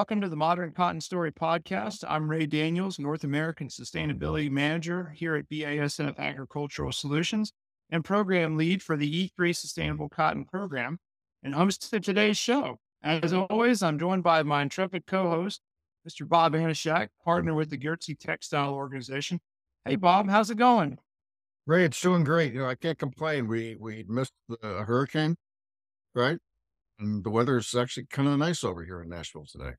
Welcome to the Modern Cotton Story podcast. I'm Ray Daniels, North American Sustainability Manager here at BASF Agricultural Solutions and Program Lead for the E3 Sustainable Cotton Program and host of today's show. As always, I'm joined by my intrepid co host, Mr. Bob Antoshak, partner with the Gherzi Textile Organization. Hey, Bob, how's it going? Ray, it's doing great. You know, I can't complain. We we missed the hurricane, right? And the weather is actually kind of nice over here in Nashville today.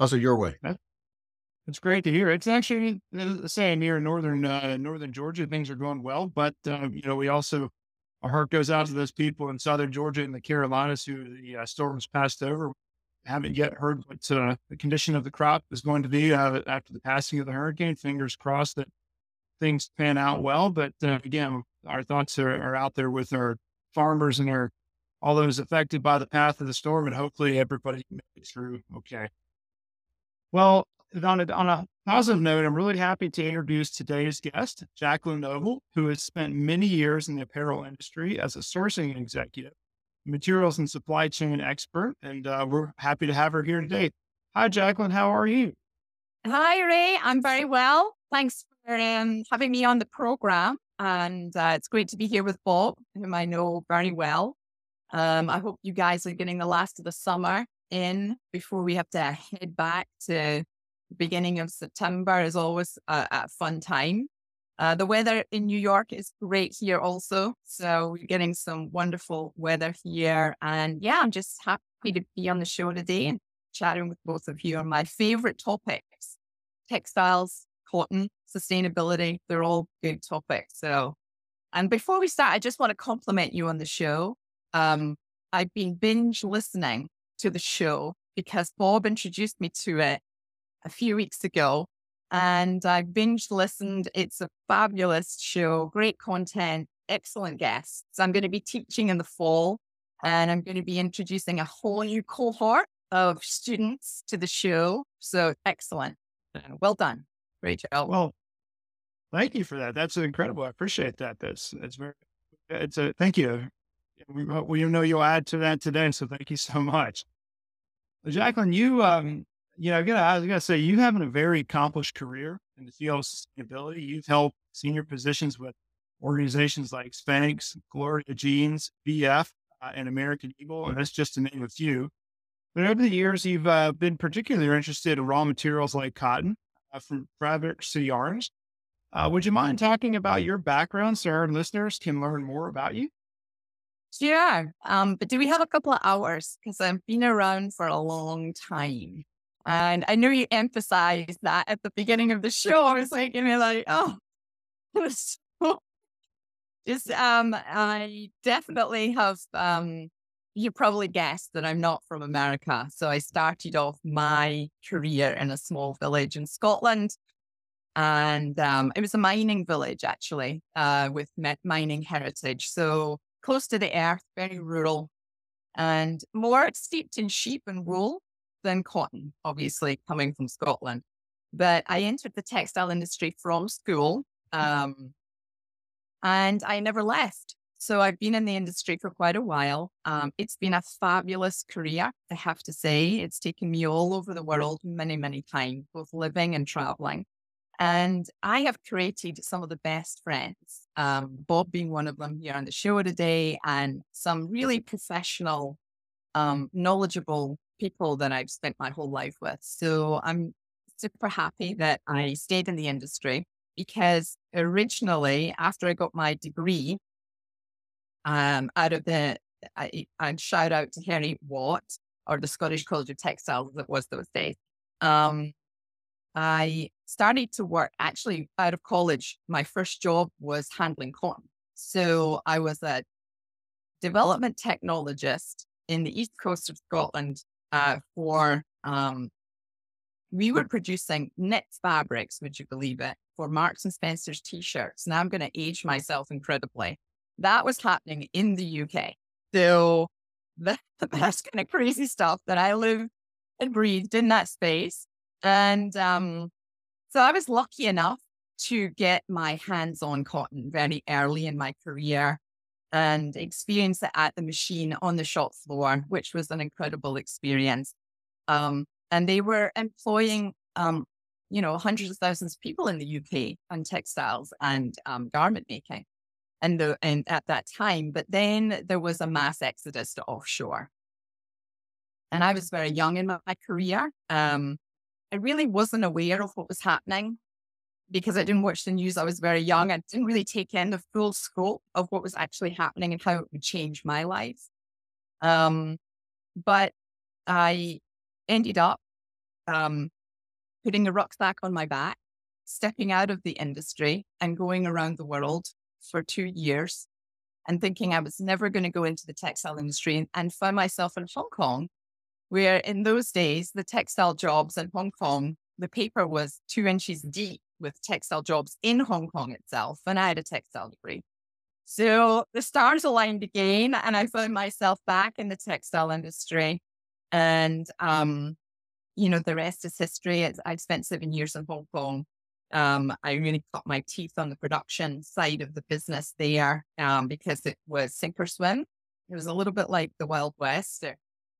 It your way? It's great to hear. It's actually the same here in northern uh, northern Georgia. Things are going well, but uh, you know we also our heart goes out to those people in southern Georgia and the Carolinas who the uh, storms passed over. Haven't yet heard what uh, the condition of the crop is going to be uh, after the passing of the hurricane. Fingers crossed that things pan out well. But again, our thoughts are, are out there with our farmers and our all those affected by the path of the storm, and hopefully everybody makes it through okay. Well, on a, on a positive note, I'm really happy to introduce today's guest, Jaclyn Noble, who has spent many years in the apparel industry as a sourcing executive, materials and supply chain expert, and uh, we're happy to have her here today. Hi, Jaclyn. How are you? Hi, Ray. I'm very well. Thanks for um, having me on the program. And uh, it's great to be here with Bob, whom I know very well. Um, I hope you guys are getting the last of the summer in before we have to head back to the beginning of September. Is always a, a fun time. Uh, the weather in New York is great here also. So we're getting some wonderful weather here. And yeah, I'm just happy to be on the show today and chatting with both of you on my favorite topics textiles, cotton, sustainability. They're all good topics. So, and before we start, I just want to compliment you on the show. Um, I've been binge listening to the show because Bob introduced me to it a few weeks ago mm-hmm. and I binge listened. It's a fabulous show, great content, excellent guests. So I'm going to be teaching in the fall and I'm going to be introducing a whole new cohort of students to the show. So excellent. Uh, well done. Great job. Well, thank you for that. That's incredible. I appreciate that. That's, that's very, it's a, thank you. We, we know you'll add to that today. So thank you so much. Jaclyn, you, um, you know, I was gonna say you have a very accomplished career in the field of sustainability. You've held senior positions with organizations like Spanx, Gloria Jeans, VF, uh, and American Eagle, and that's just to name a few. But over the years, you've uh, been particularly interested in raw materials like cotton uh, from fabrics to yarns. Uh, would you mind talking about your background so our listeners can learn more about you? Sure. Um, but do we have a couple of hours? Because I've been around for a long time. And I know you emphasized that at the beginning of the show. I was like, you know, like, oh, just um, I definitely have um, you probably guessed that I'm not from America. So I started off my career in a small village in Scotland. And um, it was a mining village, actually, uh, with mining heritage. So close to the earth, very rural, and more steeped in sheep and wool than cotton, obviously coming from Scotland. But I entered the textile industry from school um, and I never left. So I've been in the industry for quite a while. Um, it's been a fabulous career, I have to say. It's taken me all over the world many, many times, both living and traveling. And I have created some of the best friends, um, Bob being one of them here on the show today, and some really professional, um, knowledgeable people that I've spent my whole life with. So I'm super happy that I stayed in the industry because originally, after I got my degree, um, out of the, I, I'd shout out to Heriot-Watt or the Scottish College of Textiles as it was those days. Um, I started to work actually out of college. My first job was handling cotton. So I was a development technologist in the east coast of Scotland uh, for, um, we were producing knit fabrics, would you believe it, for Marks and Spencer's t-shirts. Now I'm going to age myself incredibly. That was happening in the UK. So that, that's kind of crazy stuff that I lived and breathed in that space. And um, so I was lucky enough to get my hands on cotton very early in my career and experience it at the machine on the shop floor, which was an incredible experience. Um, and they were employing, um, you know, hundreds of thousands of people in the UK on textiles and um, garment making. And, the, and at that time, but then there was a mass exodus to offshore. And I was very young in my, my career. Um, I really wasn't aware of what was happening because I didn't watch the news. I was very young. I didn't really take in the full scope of what was actually happening and how it would change my life. Um, but I ended up um, putting a rucksack on my back, stepping out of the industry and going around the world for two years and thinking I was never going to go into the textile industry and found myself in Hong Kong, where in those days, the textile jobs in Hong Kong, the paper was two inches deep with textile jobs in Hong Kong itself. And I had a textile degree. So the stars aligned again, and I found myself back in the textile industry. And, um, you know, the rest is history. I spent seven years in Hong Kong. Um, I really cut my teeth on the production side of the business there um, because it was sink or swim. It was a little bit like the Wild West, or,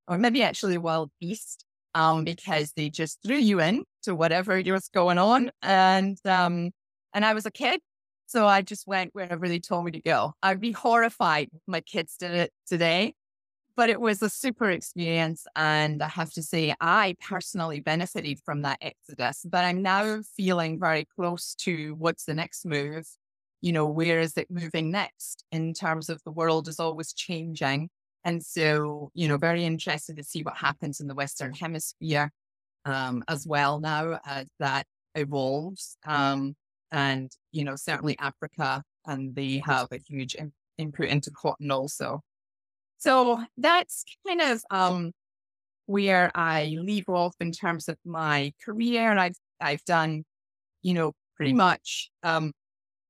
or maybe actually Wild Beast, um, because they just threw you in to whatever was going on. And um, and I was a kid, so I just went wherever they told me to go. I'd be horrified if my kids did it today, but it was a super experience. And I have to say, I personally benefited from that exodus, but I'm now feeling very close to what's the next move. You know, where is it moving next in terms of the world is always changing. And so, you know, very interested to see what happens in the Western Hemisphere um, as well now as that evolves. Um, and you know certainly Africa, and they have a huge input into cotton also. So that's kind of um, where I leave off in terms of my career, and I've I've done, you know, pretty much um,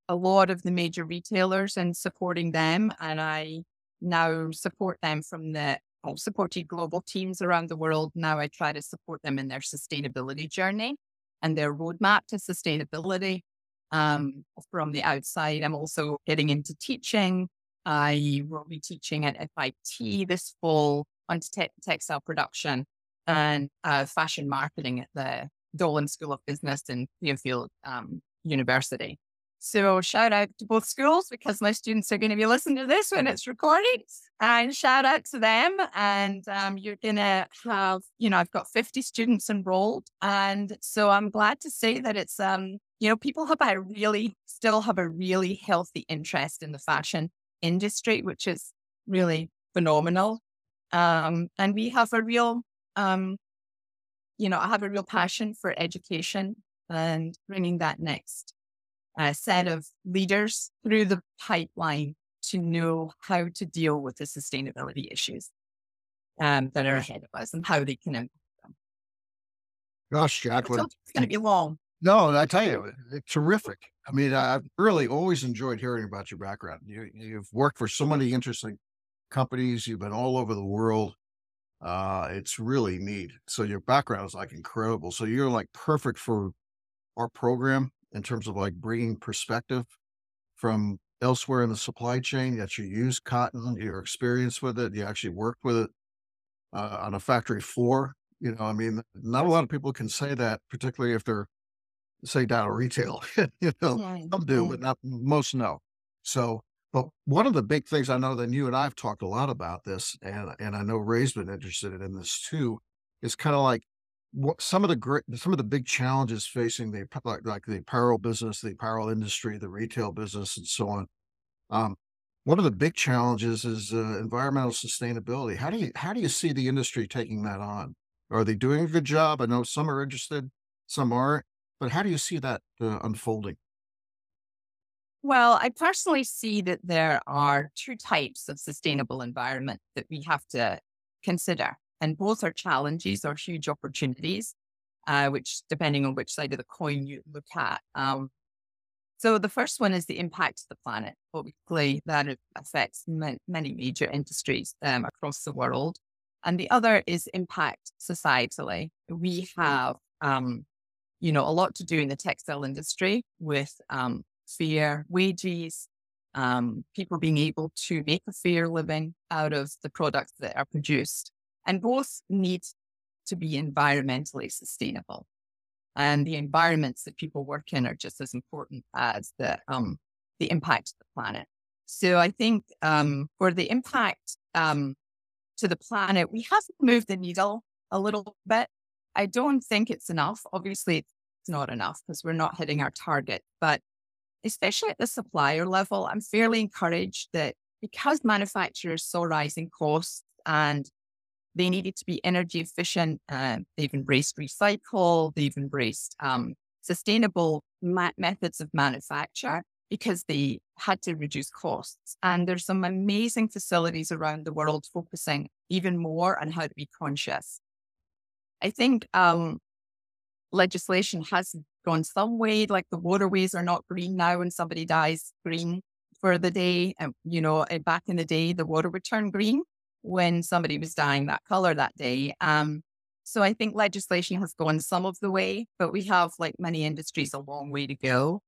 a lot of the major retailers and supporting them, and I now support them from the I've supported global teams around the world. Now I try to support them in their sustainability journey and their roadmap to sustainability um, from the outside. I'm also getting into teaching. I will be teaching at FIT this fall on te- textile production and uh, fashion marketing at the Dolan School of Business in Fairfield um, University. So shout out to both schools because my students are going to be listening to this when it's recorded. And shout out to them. And um, you're going to have, you know, I've got 50 students enrolled. And so I'm glad to say that it's, um, you know, people have a really, still have a really healthy interest in the fashion industry, which is really phenomenal. Um, and we have a real, um, you know, I have a real passion for education and bringing that next a set of leaders through the pipeline to know how to deal with the sustainability issues um, that are ahead of us and how they can impact them. Gosh, Jaclyn. It's going to be long. No, I tell you, it's terrific. I mean, I've really always enjoyed hearing about your background. You, you've worked for so many interesting companies. You've been all over the world. Uh, it's really neat. So your background is like incredible. So you're like perfect for our program in terms of like bringing perspective from elsewhere in the supply chain that you use cotton, your experience with it, you actually worked with it uh, on a factory floor. You know, I mean, not a lot of people can say that, particularly if they're say down retail. you know, some do, but not most know. So, but one of the big things I know that you and I've talked a lot about this, and and I know Ray's been interested in this too, is kind of like what some of the great some of the big challenges facing the like, like the apparel business, the apparel industry, the retail business, and so on. Um, one of the big challenges is uh, environmental sustainability. How do you how do you see the industry taking that on? Are they doing a good job? I know some are interested, some aren't. But how do you see that uh, unfolding? Well, I personally see that there are two types of sustainable environment that we have to consider. And both are challenges or huge opportunities, uh, which depending on which side of the coin you look at. Um, so the first one is the impact to the planet. Obviously, that affects many major industries um, across the world. And the other is impact societally. We have, um, you know, a lot to do in the textile industry with um, fair wages, um, people being able to make a fair living out of the products that are produced. And both need to be environmentally sustainable. And the environments that people work in are just as important as the um, the impact to the planet. So I think um, for the impact um, to the planet, we have moved the needle a little bit. I don't think it's enough. Obviously, it's not enough because we're not hitting our target. But especially at the supplier level, I'm fairly encouraged that because manufacturers saw rising costs and they needed to be energy efficient. Uh, they've embraced recycle. They've embraced um, sustainable ma- methods of manufacture because they had to reduce costs. And there's some amazing facilities around the world focusing even more on how to be conscious. I think um, legislation has gone some way, like the waterways are not green now when somebody dyes green for the day. And, you know, back in the day, the water would turn green when somebody was dying that color that day. Um, so I think legislation has gone some of the way, but we have, like many industries, a long way to go.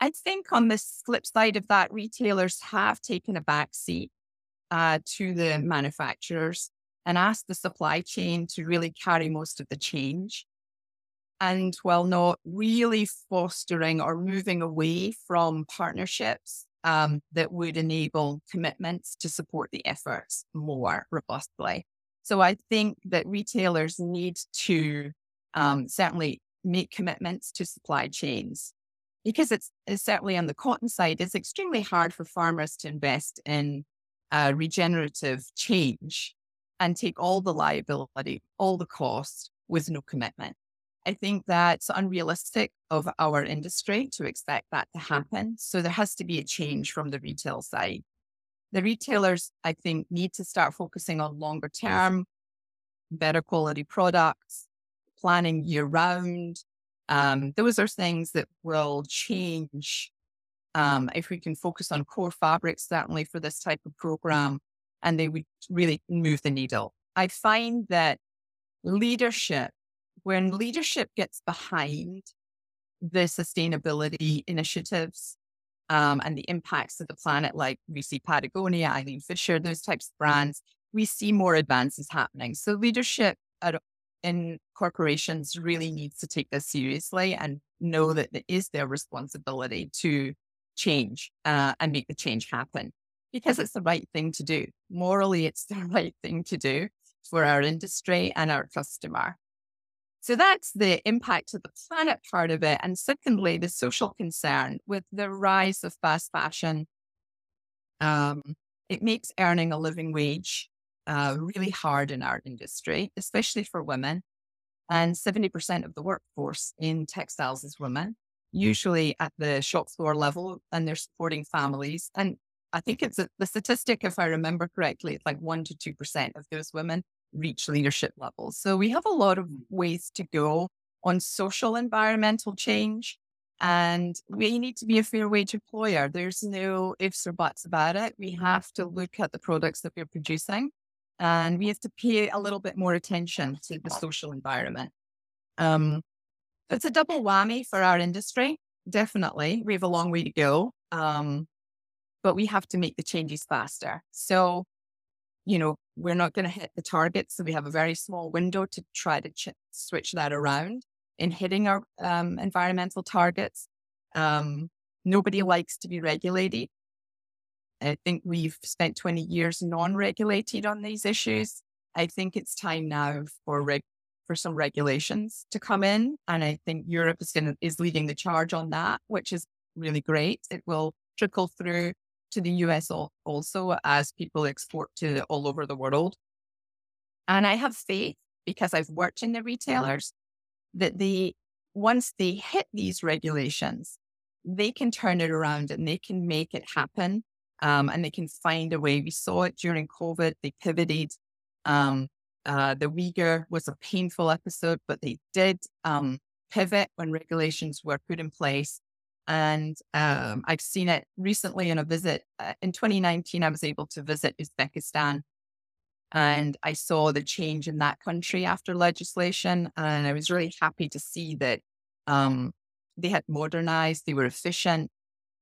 I think on the flip side of that, retailers have taken a backseat uh, to the manufacturers and asked the supply chain to really carry most of the change. And while not really fostering or moving away from partnerships, um, that would enable commitments to support the efforts more robustly. So I think that retailers need to um, certainly make commitments to supply chains because it's, it's, certainly on the cotton side, it's extremely hard for farmers to invest in uh, regenerative change and take all the liability, all the cost with no commitment. I think that's unrealistic of our industry to expect that to happen. So there has to be a change from the retail side. The retailers, I think, need to start focusing on longer term, better quality products, planning year round. Um, those are things that will change um, if we can focus on core fabrics, certainly for this type of program, and they would really move the needle. I find that leadership when leadership gets behind the sustainability initiatives um, and the impacts of the planet, like we see Patagonia, Eileen Fisher, those types of brands, we see more advances happening. So leadership at, in corporations really needs to take this seriously and know that it is their responsibility to change uh, and make the change happen because it's the right thing to do. Morally, it's the right thing to do for our industry and our customer. So that's the impact of the planet part of it. And secondly, the social concern with the rise of fast fashion. Um, it makes earning a living wage uh, really hard in our industry, especially for women. And 70% of the workforce in textiles is women, usually at the shop floor level, and they're supporting families. And I think it's a, the statistic, if I remember correctly, it's like 1% to 2% of those women reach leadership levels. So we have a lot of mm. ways to go on social environmental change. And we need to be a fair wage employer. There's no ifs or buts about it. We have to look at the products that we're producing and we have to pay a little bit more attention to the social environment. Um, it's a double whammy for our industry. Definitely. We have a long way to go. Um, but we have to make the changes faster. So you know, we're not going to hit the target. So we have a very small window to try to ch- switch that around in hitting our um, environmental targets. Um, nobody likes to be regulated. I think we've spent 20 years non-regulated on these issues. I think it's time now for reg- for some regulations to come in, and I think Europe is going is leading the charge on that, which is really great. It will trickle through to the US also as people export to all over the world. And I have faith because I've worked in the retailers that they, once they hit these regulations, they can turn it around and they can make it happen. Um, and they can find a way. We saw it during COVID. They pivoted. Um, uh, the Uyghur was a painful episode, but they did um, pivot when regulations were put in place. And um, I've seen it recently in a visit. Uh, in 2019, I was able to visit Uzbekistan and I saw the change in that country after legislation. And I was really happy to see that um, they had modernized, they were efficient,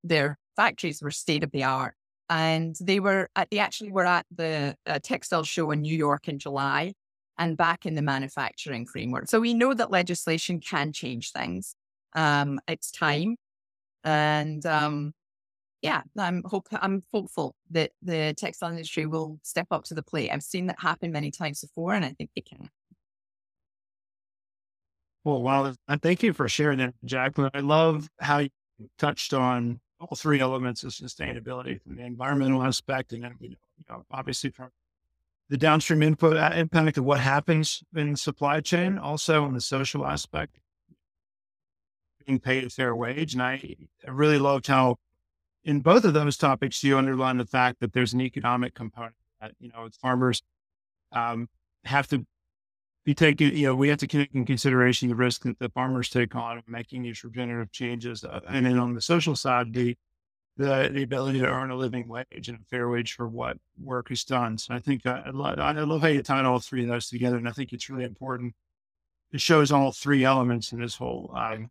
their factories were state of the art. And they were at, they actually were at the uh, textile show in New York in July. and back in the manufacturing framework. So we know that legislation can change things. Um, it's time, and um, yeah, I'm hope I'm hopeful that the textile industry will step up to the plate. I've seen that happen many times before, and I think it can. Well, wow, thank you for sharing that, Jaclyn. I love how you touched on all three elements of sustainability from the environmental aspect, and then you know, obviously from the downstream input uh, impact of what happens in the supply chain, also in the social aspect, being paid a fair wage. And I, really loved how in both of those topics, you underline the fact that there's an economic component that, you know, farmers um, have to be taking, you know, we have to take in consideration the risk that the farmers take on making these regenerative changes. Uh, and then on the social side, the, the, the ability to earn a living wage and a fair wage for what work is done. So I think uh, I, love, I love how you tied all three of those together. And I think it's really important. It shows all three elements in this whole um,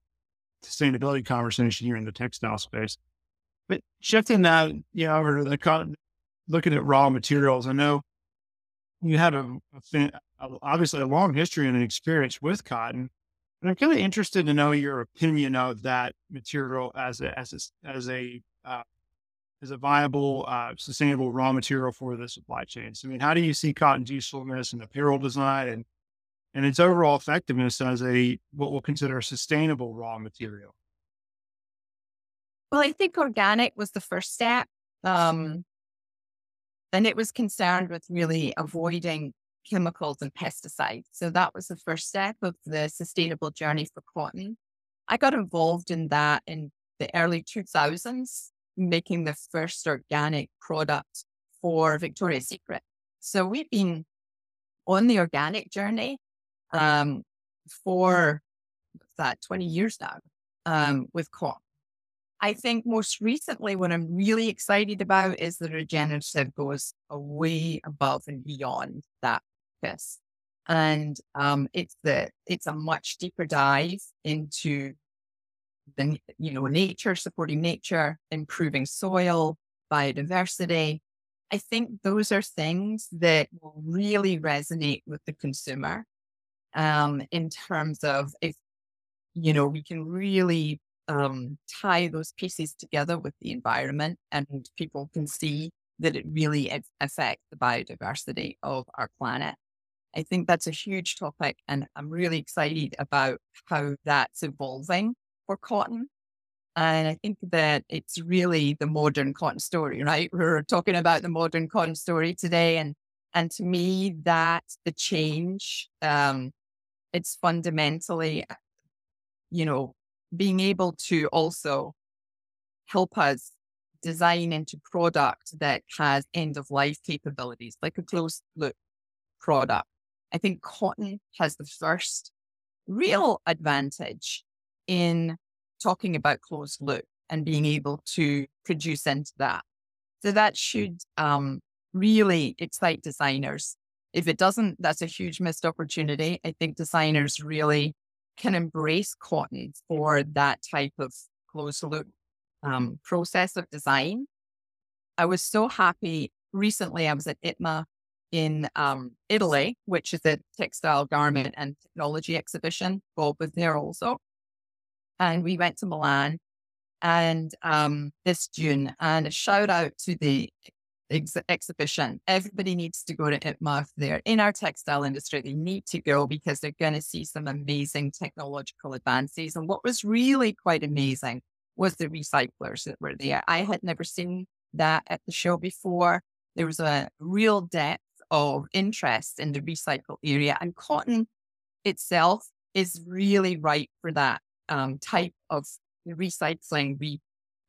sustainability conversation here in the textile space. But shifting that, you know, over to the cotton looking at raw materials, I know you had a, a, obviously a long history and an experience with cotton. And I'm kind of interested to know your opinion of that material as a as a as a uh, as a viable, uh, sustainable raw material for the supply chains. I mean, how do you see cotton's usefulness in apparel design and and its overall effectiveness as a what we'll consider a sustainable raw material? Well, I think organic was the first step. Um, and it was concerned with really avoiding chemicals and pesticides. So that was the first step of the sustainable journey for cotton. I got involved in that in the early 2000s, making the first organic product for Victoria's Secret. So we've been on the organic journey um, for that 20 years now um, with cotton. I think most recently, what I'm really excited about is the regenerative goes way above and beyond that focus. And um, it's the it's a much deeper dive into the you know nature, supporting nature, improving soil, biodiversity. I think those are things that will really resonate with the consumer um, in terms of if you know we can really um, tie those pieces together with the environment and people can see that it really affects the biodiversity of our planet. I think that's a huge topic, and I'm really excited about how that's evolving for cotton. And I think that it's really the modern cotton story, right? We're talking about the modern cotton story today, and and to me, that the change, um, it's fundamentally, you know, being able to also help us design into product that has end of life capabilities, like a closed loop product. I think cotton has the first real advantage in talking about closed loop and being able to produce into that. So that should um, really excite designers. If it doesn't, that's a huge missed opportunity. I think designers really can embrace cotton for that type of closed loop um, process of design. I was so happy. Recently, I was at ITMA in um, Italy, which is a textile garment and technology exhibition. Bob was there also. And we went to Milan and um, this June. And a shout out to the ex- exhibition. Everybody needs to go to ITMA there in our textile industry. They need to go because they're going to see some amazing technological advances. And what was really quite amazing was the recyclers that were there. I had never seen that at the show before. There was a real depth of interest in the recycle area, and cotton itself is really ripe for that um, type of recycling,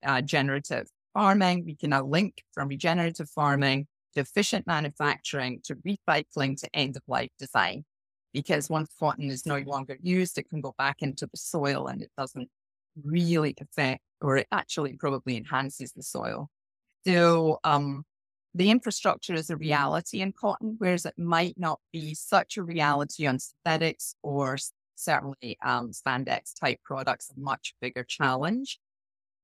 regenerative farming. We can now link from regenerative farming to efficient manufacturing to recycling to end of life design. Because once cotton is no longer used, it can go back into the soil and it doesn't really affect, or it actually probably enhances the soil. So, um, the infrastructure is a reality in cotton, whereas it might not be such a reality on synthetics or certainly um, spandex type products, a much bigger challenge.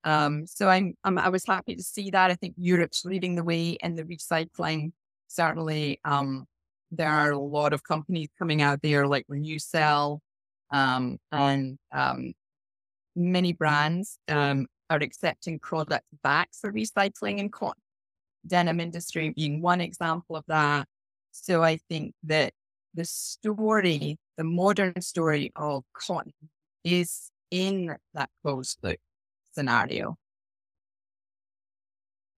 Um, so I'm, I'm, i was happy to see that. I think Europe's leading the way in the recycling. Certainly, um, there are a lot of companies coming out there like RenewCell um, and um, many brands um, are accepting products back for recycling and cotton. Denim industry being one example of that. So I think that the story, the modern story of cotton is in that closed loop scenario.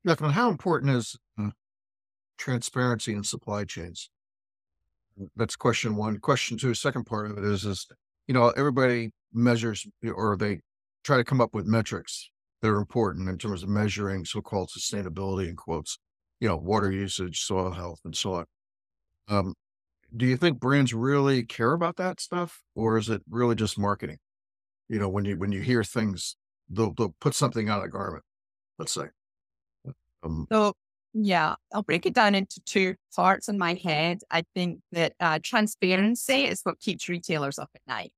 Jaclyn, how important is uh, transparency in supply chains? That's question one. Question two, second part of it is, is, you know, everybody measures or they try to come up with metrics that are important in terms of measuring so-called sustainability in quotes, you know, water usage, soil health, and so on. Um, do you think brands really care about that stuff, or is it really just marketing? You know, when you when you hear things, they'll they'll put something on a garment, let's say. Um, so yeah, I'll break it down into two parts in my head. I think that uh, transparency is what keeps retailers up at night.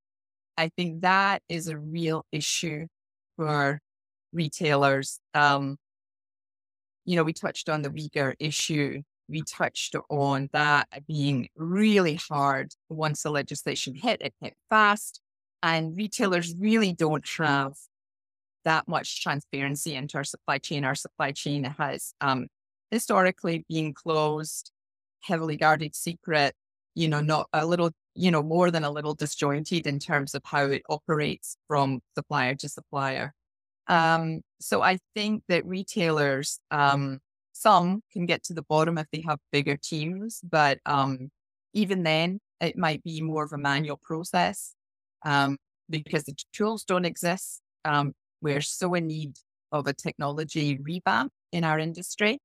I think that is a real issue for retailers. Um, you know, we touched on the Uyghur issue. We touched on that being really hard once the legislation hit. It hit fast, and retailers really don't have that much transparency into our supply chain. Our supply chain has um, historically been closed, heavily guarded secret, you know, not a little, you know, more than a little disjointed in terms of how it operates from supplier to supplier. Um, so I think that retailers, um, some can get to the bottom if they have bigger teams, but um, even then, it might be more of a manual process um, because the tools don't exist. Um, we're so in need of a technology revamp in our industry.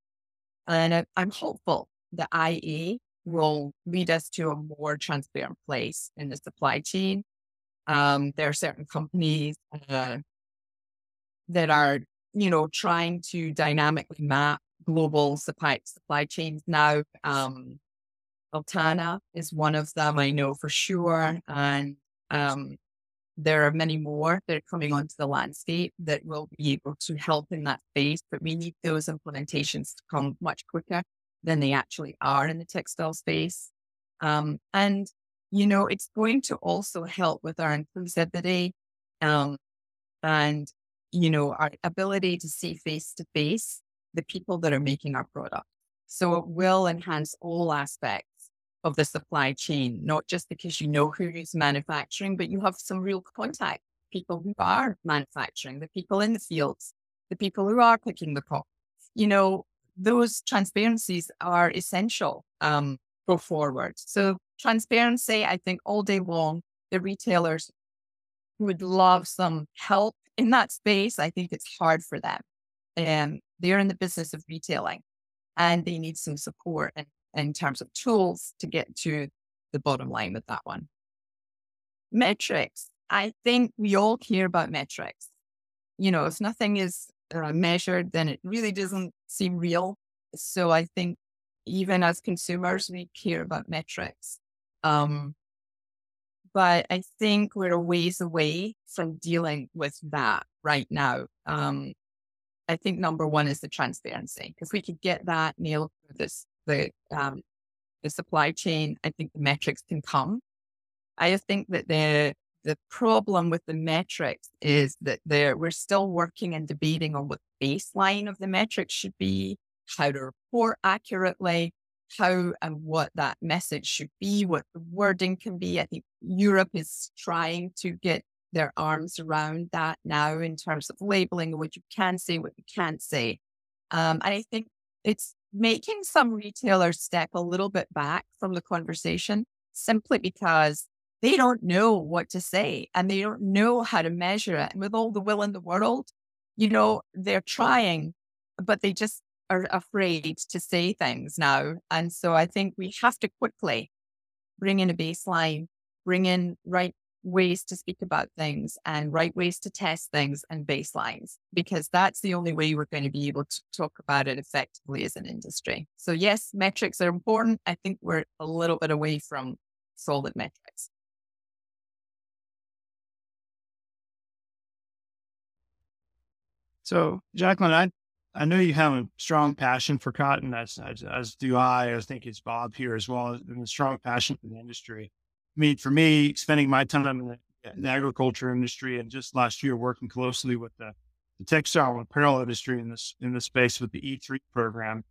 And I'm hopeful that IA will lead us to a more transparent place in the supply chain. Um, there are certain companies uh, that are, you know, trying to dynamically map global supply supply chains now. Um, Altana is one of them, I know for sure, and um, there are many more that are coming onto the landscape that will be able to help in that space. But we need those implementations to come much quicker than they actually are in the textile space. Um, and, you know, it's going to also help with our inclusivity um, and, you know, our ability to see face to face the people that are making our product. So it will enhance all aspects of the supply chain, not just because you know who's manufacturing, but you have some real contact people who are manufacturing, the people in the fields, the people who are picking the crop. You know, those transparencies are essential um, go forward. So transparency, I think all day long, the retailers would love some help in that space. I think it's hard for them. And they're in the business of retailing and they need some support and in terms of tools to get to the bottom line with that one. Metrics. I think we all care about metrics. You know, if nothing is uh, measured, then it really doesn't seem real. So I think even as consumers, we care about metrics. Um, but I think we're a ways away from dealing with that right now. Um, I think number one is the transparency. If we could get that nailed this the um, the supply chain, I think the metrics can come. I think that the the problem with the metrics is that there we're still working and debating on what the baseline of the metrics should be, how to report accurately, how and what that message should be, what the wording can be. I think Europe is trying to get their arms around that now in terms of labeling what you can say, what you can't say. Um, and I think it's making some retailers step a little bit back from the conversation simply because they don't know what to say and they don't know how to measure it. And with all the will in the world, you know, they're trying, but they just are afraid to say things now. And so I think we have to quickly bring in a baseline, bring in right ways to speak about things and right ways to test things and baselines, because that's the only way we're going to be able to talk about it effectively as an industry. So, yes, metrics are important. I think we're a little bit away from solid metrics. So, Jaclyn, I I know you have a strong passion for cotton, as, as, as do I. I think it's Bob here as well, and a strong passion for the industry. I mean, for me, spending my time in the, in the agriculture industry and just last year working closely with the, the textile and apparel industry in this in this space with the E3 program,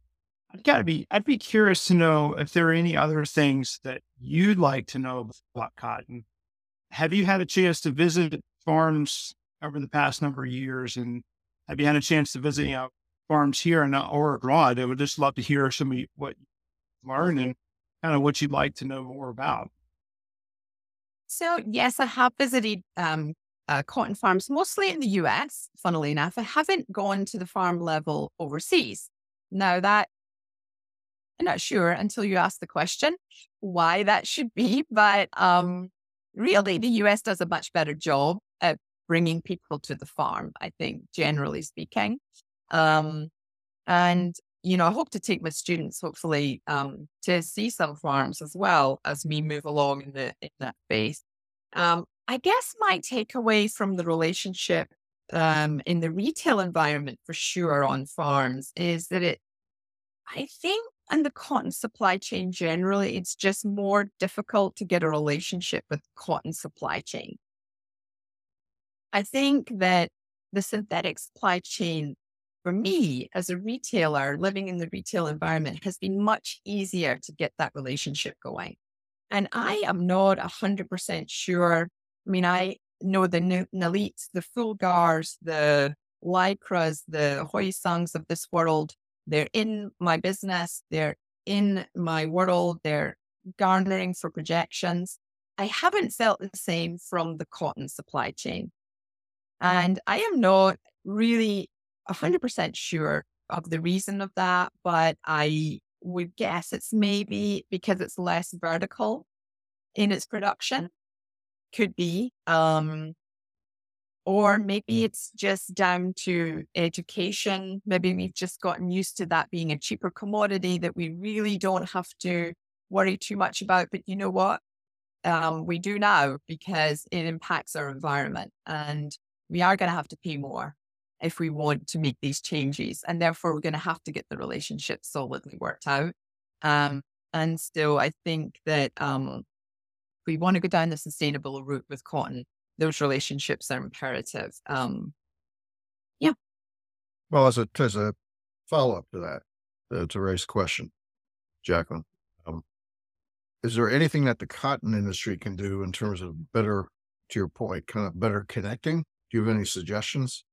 I'd gotta be I'd be curious to know if there are any other things that you'd like to know about cotton. Have you had a chance to visit farms over the past number of years, and have you had a chance to visit you know farms here in or abroad. I would just love to hear some of what you learned and kind of what you'd like to know more about. So yes, I have visited um, uh, cotton farms, mostly in the US. Funnily enough, I haven't gone to the farm level overseas. Now that I'm not sure until you ask the question why that should be, but um, really, the US does a much better job at bringing people to the farm. I think, generally speaking. Um, and, you know, I hope to take my students, hopefully, um, to see some farms as well as we move along in, the, in that space. Um, I guess my takeaway from the relationship um, in the retail environment for sure on farms is that it, I think, and the cotton supply chain generally, it's just more difficult to get a relationship with cotton supply chain. I think that the synthetic supply chain for me as a retailer living in the retail environment has been much easier to get that relationship going. And I am not 100% sure. I mean, I know the Nilits, the Fulgars, the Lycras, the Hyosungs of this world. They're in my business. They're in my world. They're garnering for projections. I haven't felt the same from the cotton supply chain. And I am not really 100% sure of the reason of that, but I would guess it's maybe because it's less vertical in its production. Could be. Um, or maybe it's just down to education. Maybe we've just gotten used to that being a cheaper commodity that we really don't have to worry too much about. But you know what? Um, we do now because it impacts our environment and we are going to have to pay more if we want to make these changes. And therefore, we're going to have to get the relationship solidly worked out. Um, and still, I think that um, if we want to go down the sustainable route with cotton, those relationships are imperative. Um, yeah. Well, as a as a follow up to that, uh, to Ray's question, Jaclyn, um, is there anything that the cotton industry can do in terms of better, to your point, kind of better connecting? Do you have any suggestions?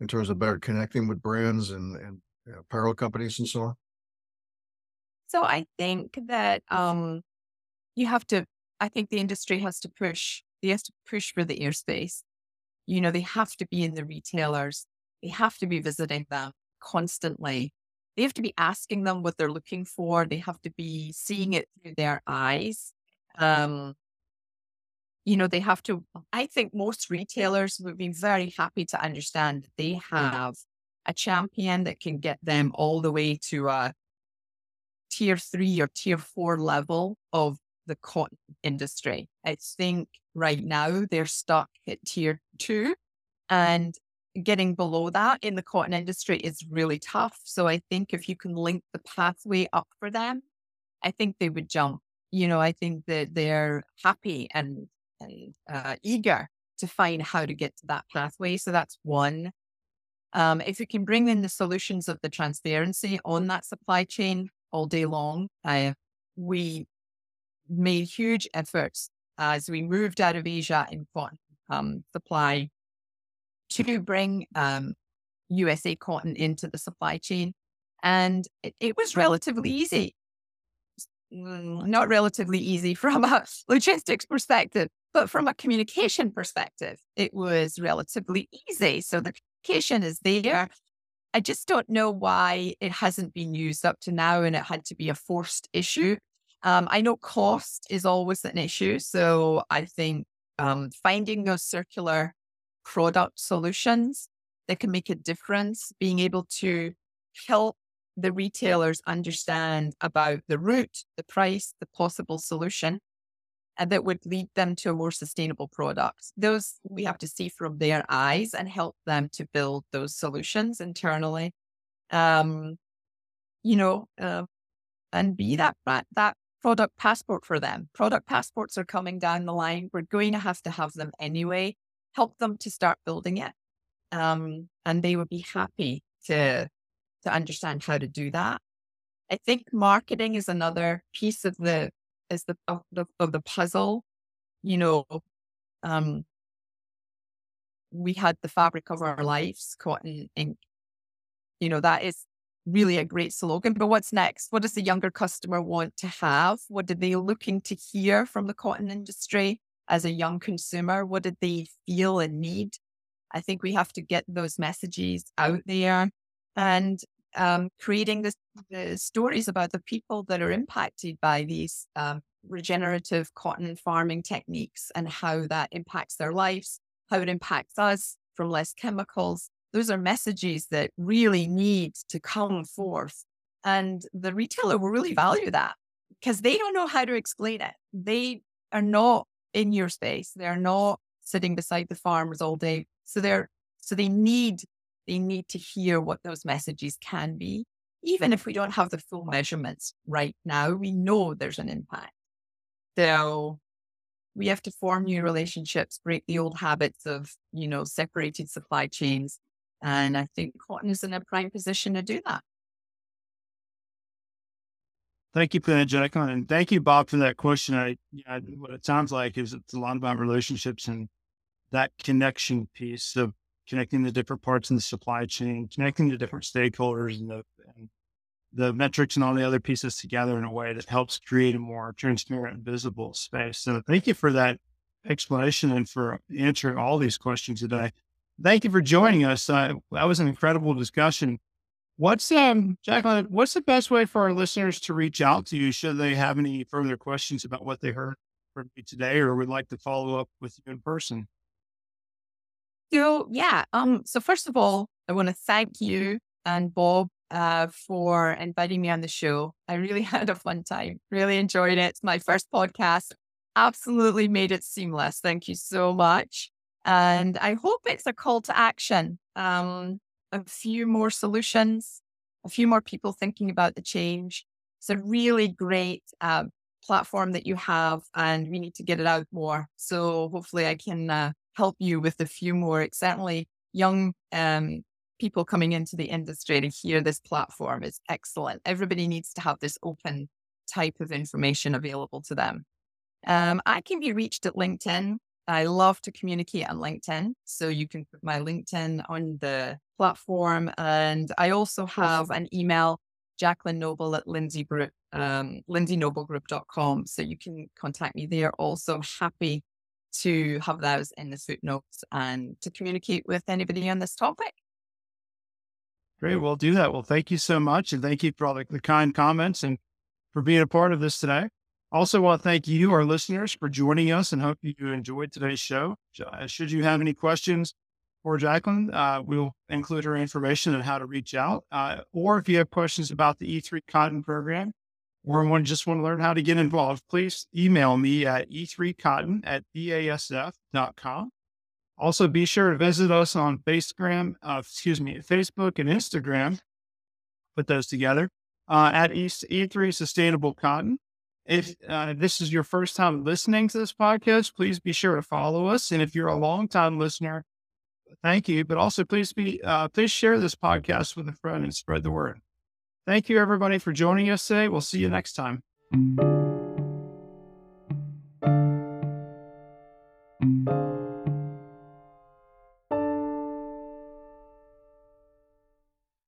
In terms of better connecting with brands and, and apparel companies and so on? So I think that um, you have to, I think the industry has to push, they have to push for the airspace. You know, they have to be in the retailers. They have to be visiting them constantly. They have to be asking them what they're looking for. They have to be seeing it through their eyes. Um, you know, they have to, I think most retailers would be very happy to understand that they have a champion that can get them all the way to a tier three or tier four level of the cotton industry. I think right now they're stuck at tier two and getting below that in the cotton industry is really tough. So I think if you can link the pathway up for them, I think they would jump. You know, I think that they're happy and and uh, eager to find how to get to that pathway. So that's one. Um, if you can bring in the solutions of the transparency on that supply chain all day long, uh, we made huge efforts as we moved out of Asia in cotton um, supply to bring um, USA cotton into the supply chain. And it, it was relatively easy. Mm, not relatively easy from a logistics perspective, but from a communication perspective, it was relatively easy. So the communication is there. I just don't know why it hasn't been used up to now and it had to be a forced issue. Um, I know cost is always an issue. So I think um, finding those circular product solutions that can make a difference, being able to help the retailers understand about the route, the price, the possible solution, and that would lead them to a more sustainable product. Those we have to see from their eyes and help them to build those solutions internally. um, you know, uh, and be that that product passport for them. Product passports are coming down the line. We're going to have to have them anyway. Help them to start building it, um, and they would be happy to to understand how to do that. I think marketing is another piece of the is the of the, of the puzzle. You know, um, we had the fabric of our lives, Cotton Inc. You know, that is really a great slogan. But what's next? What does the younger customer want to have? What are they looking to hear from the cotton industry as a young consumer? What did they feel and need? I think we have to get those messages out there and um, creating the, stories about the people that are impacted by these um, regenerative cotton farming techniques and how that impacts their lives, how it impacts us from less chemicals. Those are messages that really need to come forth. And the retailer will really value that because they don't know how to explain it. They are not in your space. They're not sitting beside the farmers all day. So they're so they need they need to hear what those messages can be. Even if we don't have the full measurements right now, we know there's an impact. So we have to form new relationships, break the old habits of, you know, separated supply chains. And I think cotton is in a prime position to do that. Thank you Jaclyn. And thank you, Bob, for that question. I, yeah, what it sounds like is it's a lot about relationships and that connection piece of connecting the different parts in the supply chain, connecting the different stakeholders and the, and the metrics and all the other pieces together in a way that helps create a more transparent and visible space. So thank you for that explanation and for answering all these questions today. Thank you for joining us. Uh, that was an incredible discussion. What's um Jaclyn, what's the best way for our listeners to reach out to you should they have any further questions about what they heard from you today or would like to follow up with you in person? So yeah, um, so first of all, I want to thank you and Bob uh, for inviting me on the show. I really had a fun time. Really enjoyed it. My first podcast. Absolutely made it seamless. Thank you so much. And I hope it's a call to action. Um, a few more solutions, a few more people thinking about the change. It's a really great uh, platform that you have, and we need to get it out more. So hopefully, I can uh, help you with a few more, certainly young um, people coming into the industry to hear this platform is excellent. Everybody needs to have this open type of information available to them. Um, I can be reached at LinkedIn. I love to communicate on LinkedIn. So you can put my LinkedIn on the platform. And I also have an email, Jaclyn Noble at Lindsay Group, um, lindsaynoblegroup.com. So you can contact me there. Also happy to have those in the footnotes and to communicate with anybody on this topic. Great. We'll do that. Well, thank you so much. And thank you for all the, the kind comments and for being a part of this today. Also, want to thank you, our listeners, for joining us and hope you enjoyed today's show. Uh, should you have any questions for Jaclyn, uh, we'll include her information on how to reach out. Uh, or if you have questions about the E3 Cotton program, or one just want to learn how to get involved, please email me at e3cotton at basf.com. Also, be sure to visit us on Instagram, uh, excuse me, Facebook and Instagram. Put those together uh, at E3 Sustainable Cotton. If uh, this is your first time listening to this podcast, please be sure to follow us. And if you're a long-time listener, thank you. But also, please be uh, please share this podcast with a friend and spread the word. Thank you, everybody, for joining us today. We'll see you next time.